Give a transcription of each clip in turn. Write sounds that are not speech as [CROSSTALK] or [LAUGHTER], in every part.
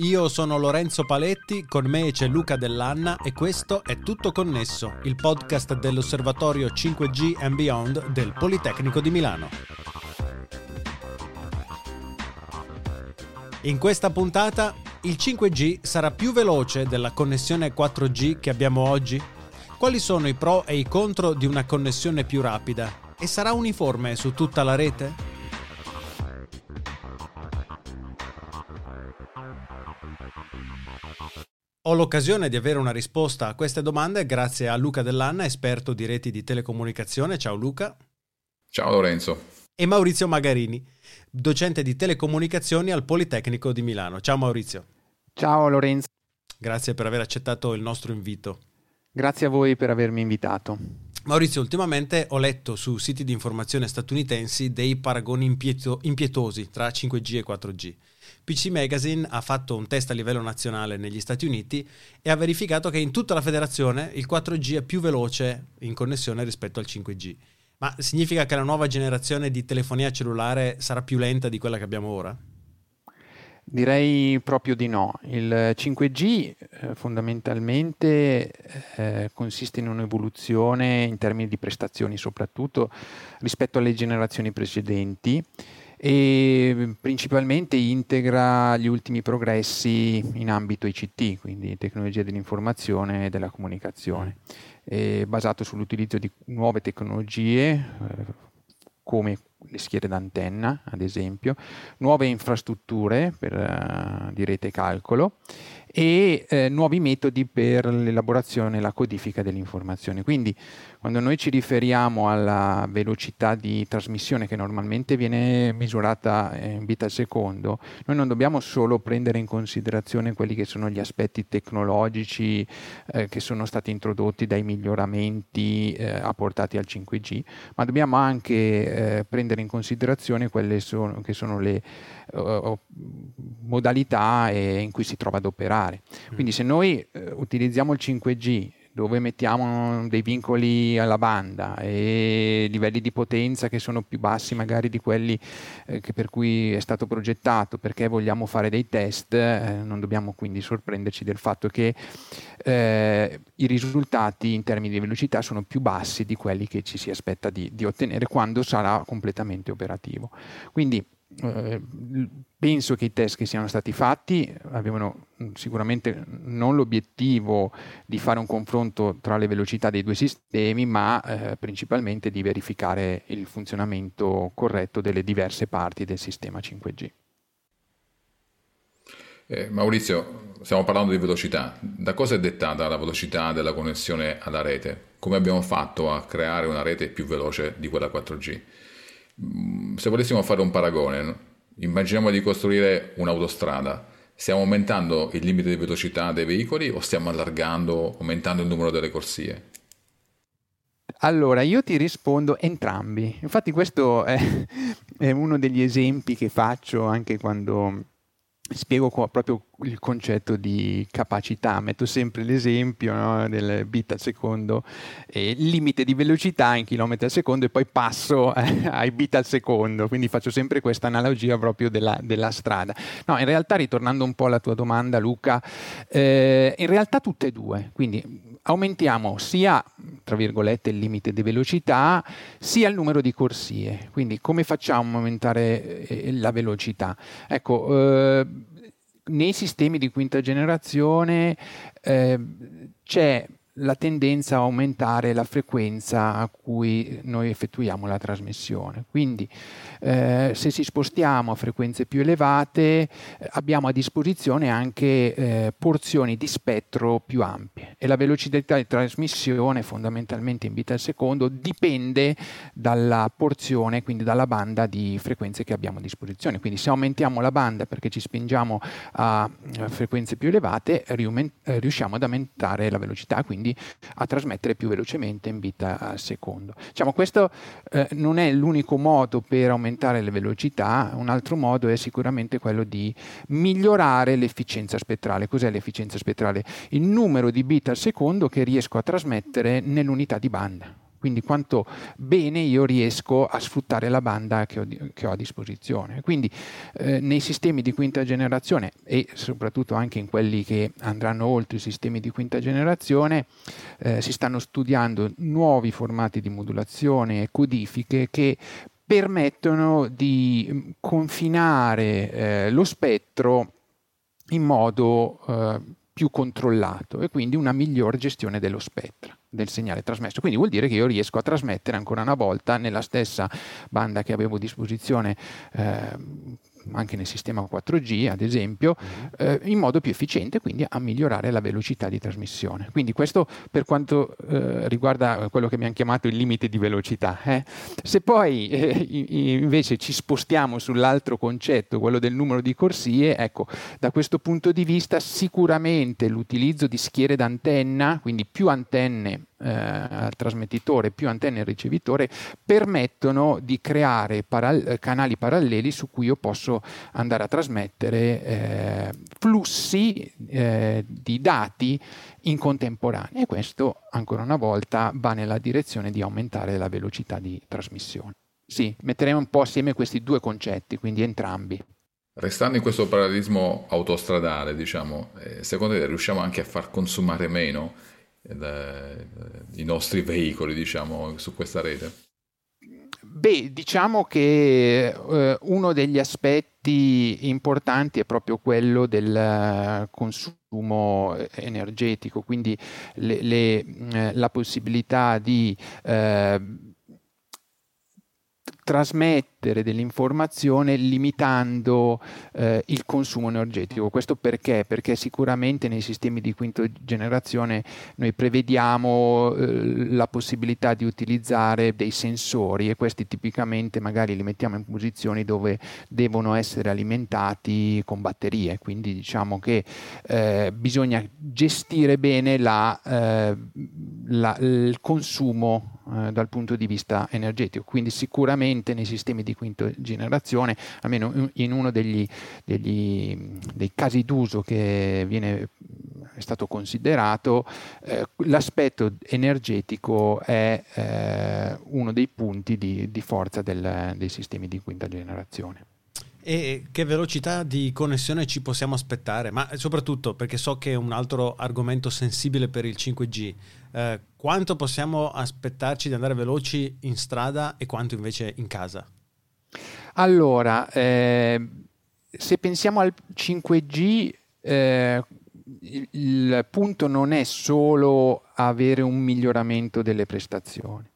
Io sono Lorenzo Paletti, con me c'è Luca Dell'Anna e questo è Tutto Connesso, il podcast dell'Osservatorio 5G and Beyond del Politecnico di Milano. In questa puntata il 5G sarà più veloce della connessione 4G che abbiamo oggi? Quali sono i pro e i contro di una connessione più rapida? E sarà uniforme su tutta la rete? Ho l'occasione di avere una risposta a queste domande grazie a Luca Dell'Anna, esperto di reti di telecomunicazione. Ciao Luca. Ciao Lorenzo. E Maurizio Magarini, docente di telecomunicazioni al Politecnico di Milano. Ciao Maurizio. Ciao Lorenzo. Grazie per aver accettato il nostro invito. Grazie a voi per avermi invitato. Maurizio, ultimamente ho letto su siti di informazione statunitensi dei paragoni impieto- impietosi tra 5G e 4G. PC Magazine ha fatto un test a livello nazionale negli Stati Uniti e ha verificato che in tutta la federazione il 4G è più veloce in connessione rispetto al 5G. Ma significa che la nuova generazione di telefonia cellulare sarà più lenta di quella che abbiamo ora? Direi proprio di no. Il 5G eh, fondamentalmente eh, consiste in un'evoluzione in termini di prestazioni soprattutto rispetto alle generazioni precedenti e principalmente integra gli ultimi progressi in ambito ICT, quindi tecnologia dell'informazione e della comunicazione, basato sull'utilizzo di nuove tecnologie eh, come le schiere d'antenna, ad esempio, nuove infrastrutture per, uh, di rete calcolo e eh, nuovi metodi per l'elaborazione e la codifica dell'informazione. Quindi quando noi ci riferiamo alla velocità di trasmissione che normalmente viene misurata in bit al secondo, noi non dobbiamo solo prendere in considerazione quelli che sono gli aspetti tecnologici eh, che sono stati introdotti dai miglioramenti eh, apportati al 5G, ma dobbiamo anche eh, prendere in considerazione quelle sono, che sono le uh, modalità in cui si trova ad operare. Quindi se noi uh, utilizziamo il 5G dove mettiamo dei vincoli alla banda e livelli di potenza che sono più bassi magari di quelli eh, per cui è stato progettato perché vogliamo fare dei test, eh, non dobbiamo quindi sorprenderci del fatto che eh, i risultati in termini di velocità sono più bassi di quelli che ci si aspetta di, di ottenere quando sarà completamente operativo. Quindi eh, penso che i test che siano stati fatti avevano mm, sicuramente non l'obiettivo di fare un confronto tra le velocità dei due sistemi, ma eh, principalmente di verificare il funzionamento corretto delle diverse parti del sistema 5G. Eh, Maurizio, stiamo parlando di velocità. Da cosa è dettata la velocità della connessione alla rete? Come abbiamo fatto a creare una rete più veloce di quella 4G? Mm, se volessimo fare un paragone, immaginiamo di costruire un'autostrada. Stiamo aumentando il limite di velocità dei veicoli o stiamo allargando, aumentando il numero delle corsie? Allora, io ti rispondo entrambi. Infatti questo è, [LAUGHS] è uno degli esempi che faccio anche quando spiego proprio il concetto di capacità, metto sempre l'esempio no, del bit al secondo, eh, limite di velocità in chilometri al secondo e poi passo eh, [LAUGHS] ai bit al secondo, quindi faccio sempre questa analogia proprio della, della, strada. No, in realtà ritornando un po' alla tua domanda Luca, eh, in realtà tutte e due, quindi aumentiamo sia il limite di velocità sia il numero di corsie, quindi come facciamo a aumentare eh, la velocità? Ecco, eh, nei sistemi di quinta generazione eh, c'è la tendenza a aumentare la frequenza a cui noi effettuiamo la trasmissione. Quindi eh, se ci spostiamo a frequenze più elevate eh, abbiamo a disposizione anche eh, porzioni di spettro più ampie e la velocità di trasmissione fondamentalmente in bit al secondo dipende dalla porzione, quindi dalla banda di frequenze che abbiamo a disposizione. Quindi se aumentiamo la banda perché ci spingiamo a frequenze più elevate eh, riusciamo ad aumentare la velocità, quindi a trasmettere più velocemente in bit al secondo. Diciamo, questo eh, non è l'unico modo per aumentare le velocità, un altro modo è sicuramente quello di migliorare l'efficienza spettrale. Cos'è l'efficienza spettrale? Il numero di bit al secondo che riesco a trasmettere nell'unità di banda. quindi quanto bene io riesco a sfruttare la banda che ho, che ho a disposizione. Quindi eh, nei sistemi di quinta generazione e soprattutto anche in quelli che andranno oltre i sistemi di quinta generazione eh, si stanno studiando nuovi formati di modulazione e codifiche che permettono di mm, confinare eh, lo spettro in modo eh, più controllato e quindi una miglior gestione dello spettro del segnale trasmesso. Quindi vuol dire che io riesco a trasmettere ancora una volta nella stessa banda che avevo a disposizione eh, anche nel sistema 4G ad esempio, mm-hmm. eh, in modo più efficiente, quindi a migliorare la velocità di trasmissione. Quindi questo per quanto eh, riguarda quello che abbiamo chiamato il limite di velocità. Eh. Se poi eh, invece ci spostiamo sull'altro concetto, quello del numero di corsie, ecco, da questo punto di vista sicuramente l'utilizzo di schiere d'antenna, quindi più antenne eh, al trasmettitore più antenne al ricevitore permettono di creare paral- canali paralleli su cui io posso andare a trasmettere eh, flussi eh, di dati in contemporanea e questo ancora una volta va nella direzione di aumentare la velocità di trasmissione. Sì, metteremo un po' assieme questi due concetti, quindi entrambi. Restando in questo parallelismo autostradale, diciamo, eh, secondo te riusciamo anche a far consumare meno i nostri veicoli, diciamo, su questa rete? Beh, diciamo che eh, uno degli aspetti importanti è proprio quello del consumo energetico, quindi le, le, eh, la possibilità di eh, trasmettere dell'informazione limitando eh, il consumo energetico. Questo perché? Perché sicuramente nei sistemi di quinta generazione noi prevediamo eh, la possibilità di utilizzare dei sensori e questi tipicamente magari li mettiamo in posizioni dove devono essere alimentati con batterie, quindi diciamo che eh, bisogna gestire bene la, eh, la, il consumo eh, dal punto di vista energetico. Quindi sicuramente nei sistemi di quinta generazione, almeno in uno degli, degli, dei casi d'uso che viene, è stato considerato, eh, l'aspetto energetico è eh, uno dei punti di, di forza del, dei sistemi di quinta generazione. E che velocità di connessione ci possiamo aspettare? Ma soprattutto perché so che è un altro argomento sensibile per il 5G. Eh, quanto possiamo aspettarci di andare veloci in strada e quanto invece in casa? Allora, eh, se pensiamo al 5G, eh, il, punto non è solo avere un miglioramento delle prestazioni.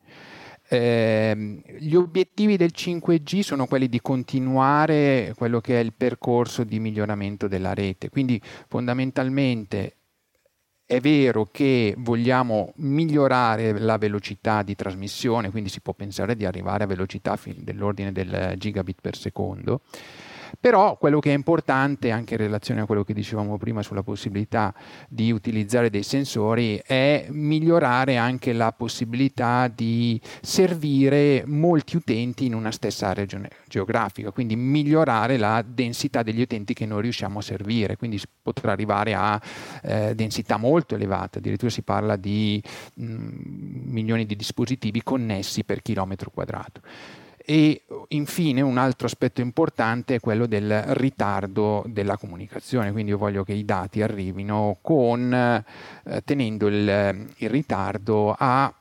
Eh, gli obiettivi del 5G sono quelli di continuare quello che è il percorso di miglioramento della rete, quindi fondamentalmente è vero che vogliamo migliorare la velocità di trasmissione, quindi si può pensare di arrivare a velocità dell'ordine del gigabit per secondo, però quello che è importante, anche in relazione a quello che dicevamo prima sulla possibilità di utilizzare dei sensori, è migliorare anche la possibilità di servire molti utenti in una stessa area geografica, quindi migliorare la densità degli utenti che noi riusciamo a servire, quindi si potrà arrivare a eh, densità molto elevate, addirittura si parla di mh, mm, milioni di dispositivi connessi per chilometro quadrato. E infine un altro aspetto importante è quello del ritardo della comunicazione, quindi io voglio che i dati arrivino con, eh, tenendo il, il ritardo a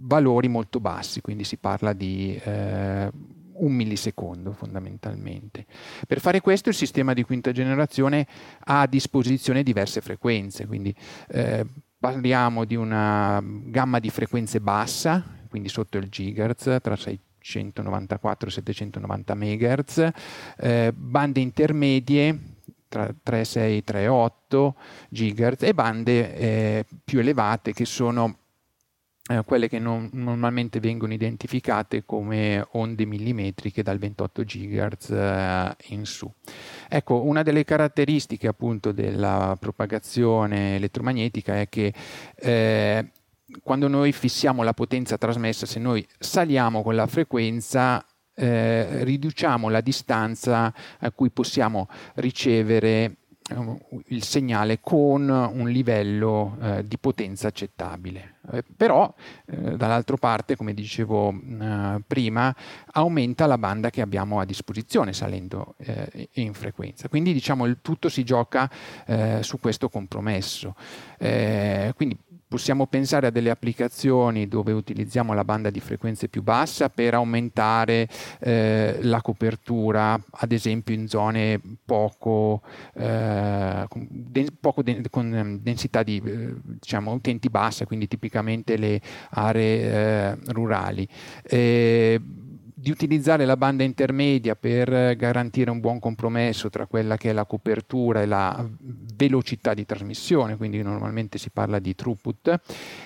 valori molto bassi, quindi si parla di eh, un millisecondo fondamentalmente. Per fare questo il sistema di quinta generazione ha a disposizione diverse frequenze, quindi eh, parliamo di una gamma di frequenze bassa, quindi sotto il gigahertz, tra 694 e 790 MHz, eh, bande intermedie tra 3,6 e 3,8 GHz e bande eh, più elevate che sono eh, quelle che non, normalmente vengono identificate come onde millimetriche dal 28 GHz eh, in su. Ecco, una delle caratteristiche appunto della propagazione elettromagnetica è che eh, quando noi fissiamo la potenza trasmessa, se noi saliamo con la frequenza, eh, riduciamo la distanza a cui possiamo ricevere eh, il segnale con un livello eh, di potenza accettabile. Eh, però eh, dall'altra parte, come dicevo prima, aumenta la banda che abbiamo a disposizione salendo eh, in frequenza. Quindi diciamo il tutto si gioca eh, su questo compromesso. Quindi possiamo pensare a delle applicazioni dove utilizziamo la banda di frequenze più bassa per aumentare eh, la copertura, ad esempio in zone poco, eh, con, poco de- con densità di eh, diciamo, utenti bassa, quindi tipicamente le aree eh, rurali. Eh, di utilizzare la banda intermedia per garantire un buon compromesso tra quella che è la copertura e la velocità di trasmissione, quindi normalmente si parla di throughput,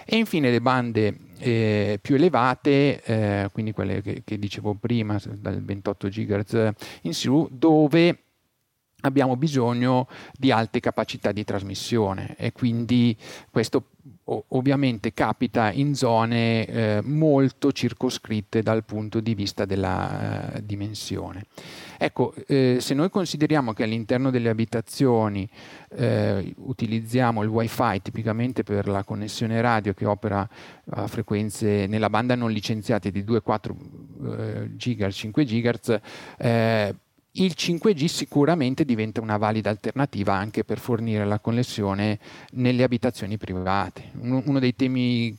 e infine le bande eh, più elevate, eh, quindi quelle che, che, dicevo prima, dal 28 GHz in su, dove abbiamo bisogno di alte capacità di trasmissione e quindi questo ovviamente capita in zone eh, molto circoscritte dal punto di vista della eh, dimensione. Ecco, eh, se noi consideriamo che all'interno delle abitazioni eh, utilizziamo il wifi tipicamente per la connessione radio che opera a frequenze nella banda non licenziate di 2,4 GHz, 5 GHz, il 5G sicuramente diventa una valida alternativa anche per fornire la connessione nelle abitazioni private. Uno, dei temi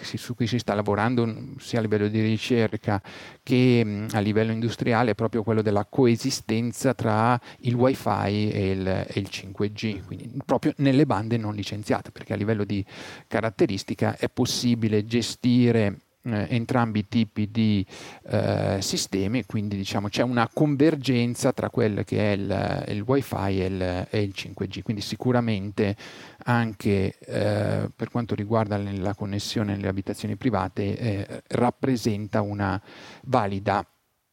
su cui si sta lavorando sia a livello di ricerca che a livello industriale è proprio quello della coesistenza tra il wifi e il, e il 5G, quindi proprio nelle bande non licenziate, perché a livello di caratteristica è possibile gestire eh, entrambi i tipi di eh, sistemi, quindi diciamo c'è una convergenza tra quello che è il, il wifi e il, e il, 5G, quindi sicuramente anche eh, per quanto riguarda la connessione nelle abitazioni private eh, rappresenta una valida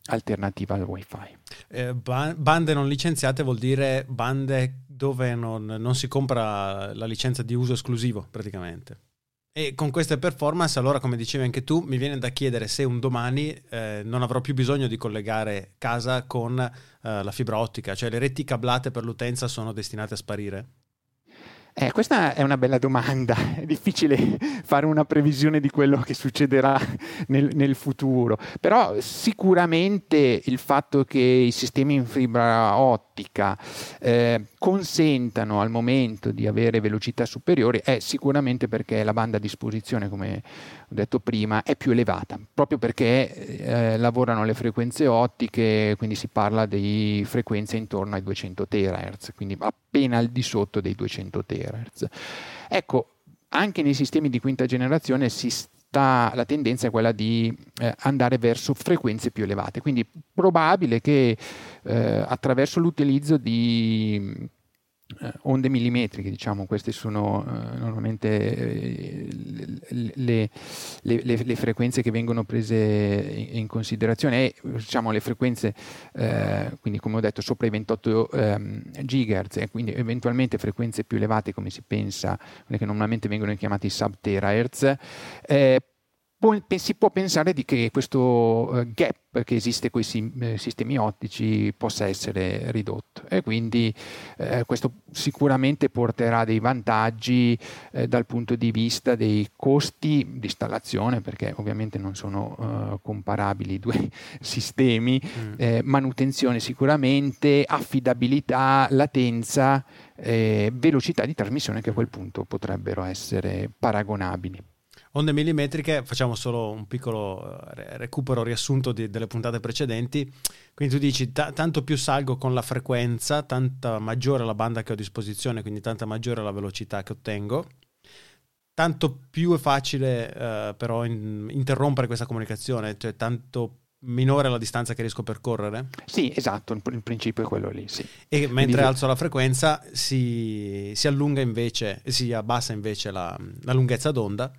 alternativa al wifi. Eh, bande non licenziate vuol dire bande dove non, non si compra la licenza di uso esclusivo praticamente. E con queste performance, allora, come dicevi anche tu, mi viene da chiedere se un domani eh, non avrò più bisogno di collegare casa con eh, la fibra ottica, cioè le reti cablate per l'utenza sono destinate a sparire? Eh, questa è una bella domanda, è difficile fare una previsione di quello che succederà nel, nel, futuro, però sicuramente il fatto che i sistemi in fibra ottica eh, consentano al momento di avere velocità superiori è sicuramente perché la banda a disposizione, come detto prima, è più elevata, proprio perché eh, lavorano le frequenze ottiche, quindi si parla di frequenze intorno ai 200 THz, quindi appena al di sotto dei 200 THz. Ecco, anche nei sistemi di quinta generazione si sta, la tendenza è quella di eh, andare verso frequenze più elevate, quindi probabile che eh, attraverso l'utilizzo di eh, onde millimetriche, diciamo, queste sono eh, normalmente eh, le, le, le, le, frequenze che vengono prese in, in considerazione. E diciamo, le frequenze, eh, quindi come ho detto, sopra i 28 ehm, GHz e quindi eventualmente frequenze più elevate come si pensa, quelle che normalmente vengono chiamate sub-terahertz, eh, si può pensare di che questo eh, gap che esiste con i eh, sistemi ottici possa essere ridotto e quindi eh, questo sicuramente porterà dei vantaggi eh, dal punto di vista dei costi di installazione perché ovviamente non sono uh, comparabili i due [LAUGHS] sistemi, mm. eh, manutenzione sicuramente, affidabilità, latenza, eh, velocità di trasmissione che a quel punto potrebbero essere paragonabili. Onde millimetriche, facciamo solo un piccolo eh, recupero riassunto di, delle puntate precedenti. Quindi tu dici, t- tanto più salgo con la frequenza, tanta maggiore la banda che ho a disposizione, quindi tanta maggiore la velocità che ottengo. Tanto più è facile uh, però in- interrompere questa comunicazione, cioè tanto minore la distanza che riesco a percorrere? Sì, esatto, il principio è quello lì, sì. E mentre Quindi... alzo la frequenza si, si, allunga invece, si abbassa invece la, la lunghezza d'onda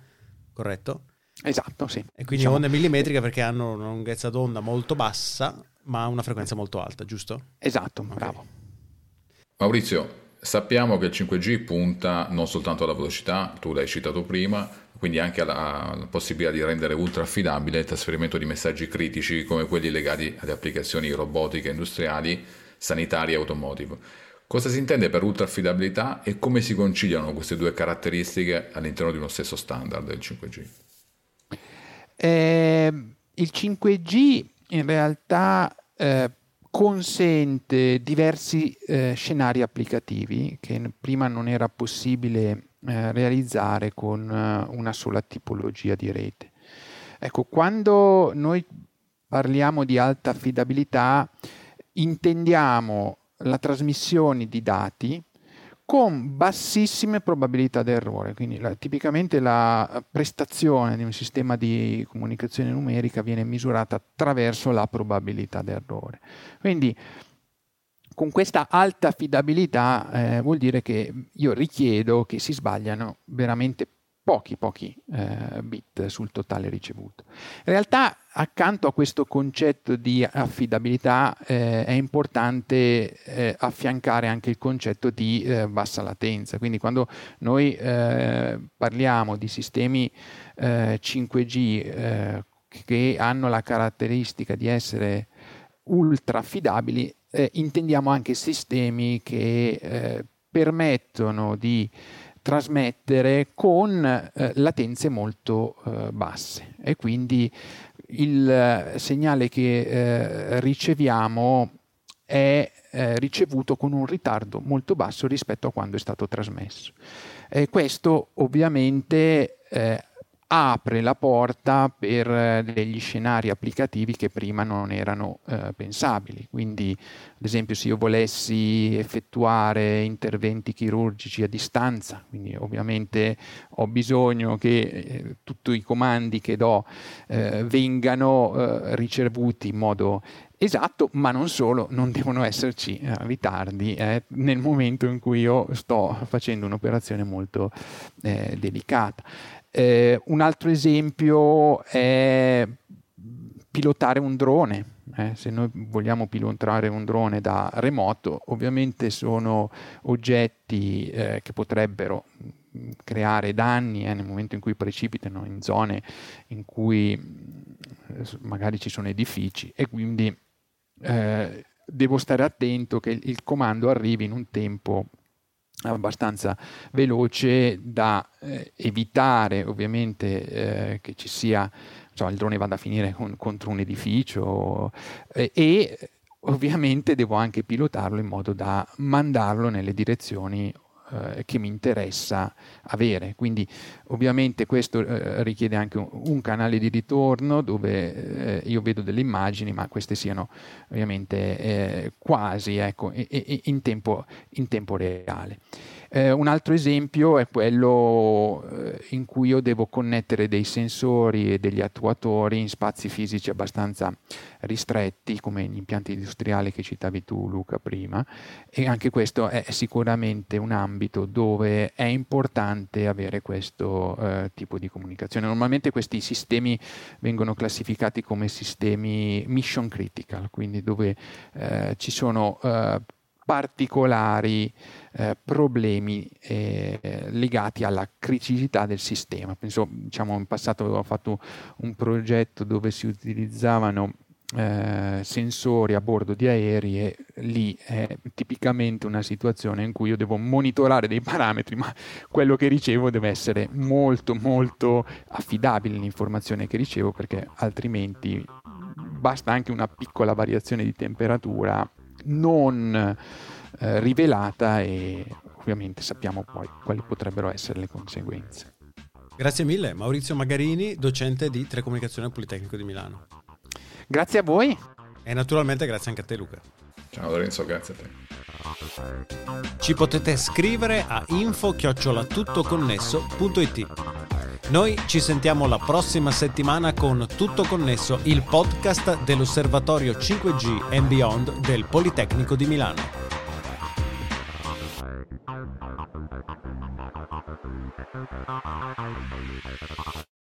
corretto? Esatto, sì. E quindi diciamo... onde millimetriche perché hanno una lunghezza d'onda molto bassa, ma una frequenza molto alta, giusto? Esatto, okay. bravo. Maurizio, sappiamo che il 5G punta non soltanto alla velocità, tu l'hai citato prima, quindi anche alla, alla possibilità di rendere ultra affidabile il trasferimento di messaggi critici come quelli legati alle applicazioni robotiche industriali, sanitarie e automotive. Cosa si intende per ultra-affidabilità e come si conciliano queste due caratteristiche all'interno di uno stesso standard del 5G? Eh, il 5G in realtà eh, consente diversi eh, scenari applicativi che prima non era possibile eh, realizzare con eh, una sola tipologia di rete. Ecco, quando noi parliamo di alta affidabilità, intendiamo la trasmissione di dati con bassissime probabilità d'errore. Quindi la, tipicamente la prestazione di un sistema di comunicazione numerica viene misurata attraverso la probabilità d'errore. Quindi con questa alta affidabilità eh, vuol dire che io richiedo che si sbagliano veramente pochi pochi eh, bit sul totale ricevuto. In realtà accanto a questo concetto di affidabilità eh, è importante eh, affiancare anche il concetto di eh, bassa latenza, quindi quando noi eh, parliamo di sistemi 5G eh, che hanno la caratteristica di essere ultra affidabili, intendiamo anche sistemi che permettono di trasmettere con eh, latenze molto eh, basse e quindi il eh, segnale che eh, riceviamo è eh, ricevuto con un ritardo molto basso rispetto a quando è stato trasmesso. E questo ovviamente eh, apre la porta per eh, degli scenari applicativi che prima non erano eh, pensabili. Quindi, ad esempio, se io volessi effettuare interventi chirurgici a distanza, quindi ovviamente ho bisogno che eh, tutti i comandi che do eh, vengano eh, ricevuti in modo esatto, ma non solo, non devono esserci eh, ritardi eh, nel momento in cui io sto facendo un'operazione molto eh, delicata. Eh, un altro esempio è pilotare un drone. Eh, se noi vogliamo pilotare un drone da remoto, ovviamente sono oggetti eh, che potrebbero mm, creare danni eh, nel momento in cui precipitano in zone in cui mm, magari ci sono edifici e quindi eh, devo stare attento che il comando arrivi in un tempo abbastanza veloce da eh, evitare ovviamente eh, che ci sia cioè, il drone vada a finire con, contro un edificio eh, e ovviamente devo anche pilotarlo in modo da mandarlo nelle direzioni eh, che mi interessa avere. Quindi ovviamente questo eh, richiede anche un, un, canale di ritorno dove eh, io vedo delle immagini, ma queste siano ovviamente eh, quasi ecco, in, tempo, in tempo reale. Eh, un altro esempio è quello eh, in cui io devo connettere dei sensori e degli attuatori in spazi fisici abbastanza ristretti, come gli impianti industriali che citavi tu Luca prima, e anche questo è sicuramente un ambito dove è importante avere questo eh, tipo di comunicazione. Normalmente questi sistemi vengono classificati come sistemi mission critical, quindi dove eh, ci sono eh, particolari eh, problemi eh, legati alla criticità del sistema. Penso, diciamo, in passato avevo fatto un progetto dove si utilizzavano eh, sensori a bordo di aerei e lì è tipicamente una situazione in cui io devo monitorare dei parametri, ma quello che ricevo deve essere molto molto affidabile l'informazione che ricevo perché altrimenti basta anche una piccola variazione di temperatura non eh, rivelata e ovviamente sappiamo poi quali potrebbero essere le conseguenze. Grazie mille, Maurizio Magarini, docente di Telecomunicazione al Politecnico di Milano. Grazie a voi. E naturalmente grazie anche a te Luca. Ciao Lorenzo, grazie a te. Ci potete scrivere a info-tuttoconnesso.it. Noi ci sentiamo la prossima settimana con Tutto Connesso, il podcast dell'Osservatorio 5G and Beyond del Politecnico di Milano.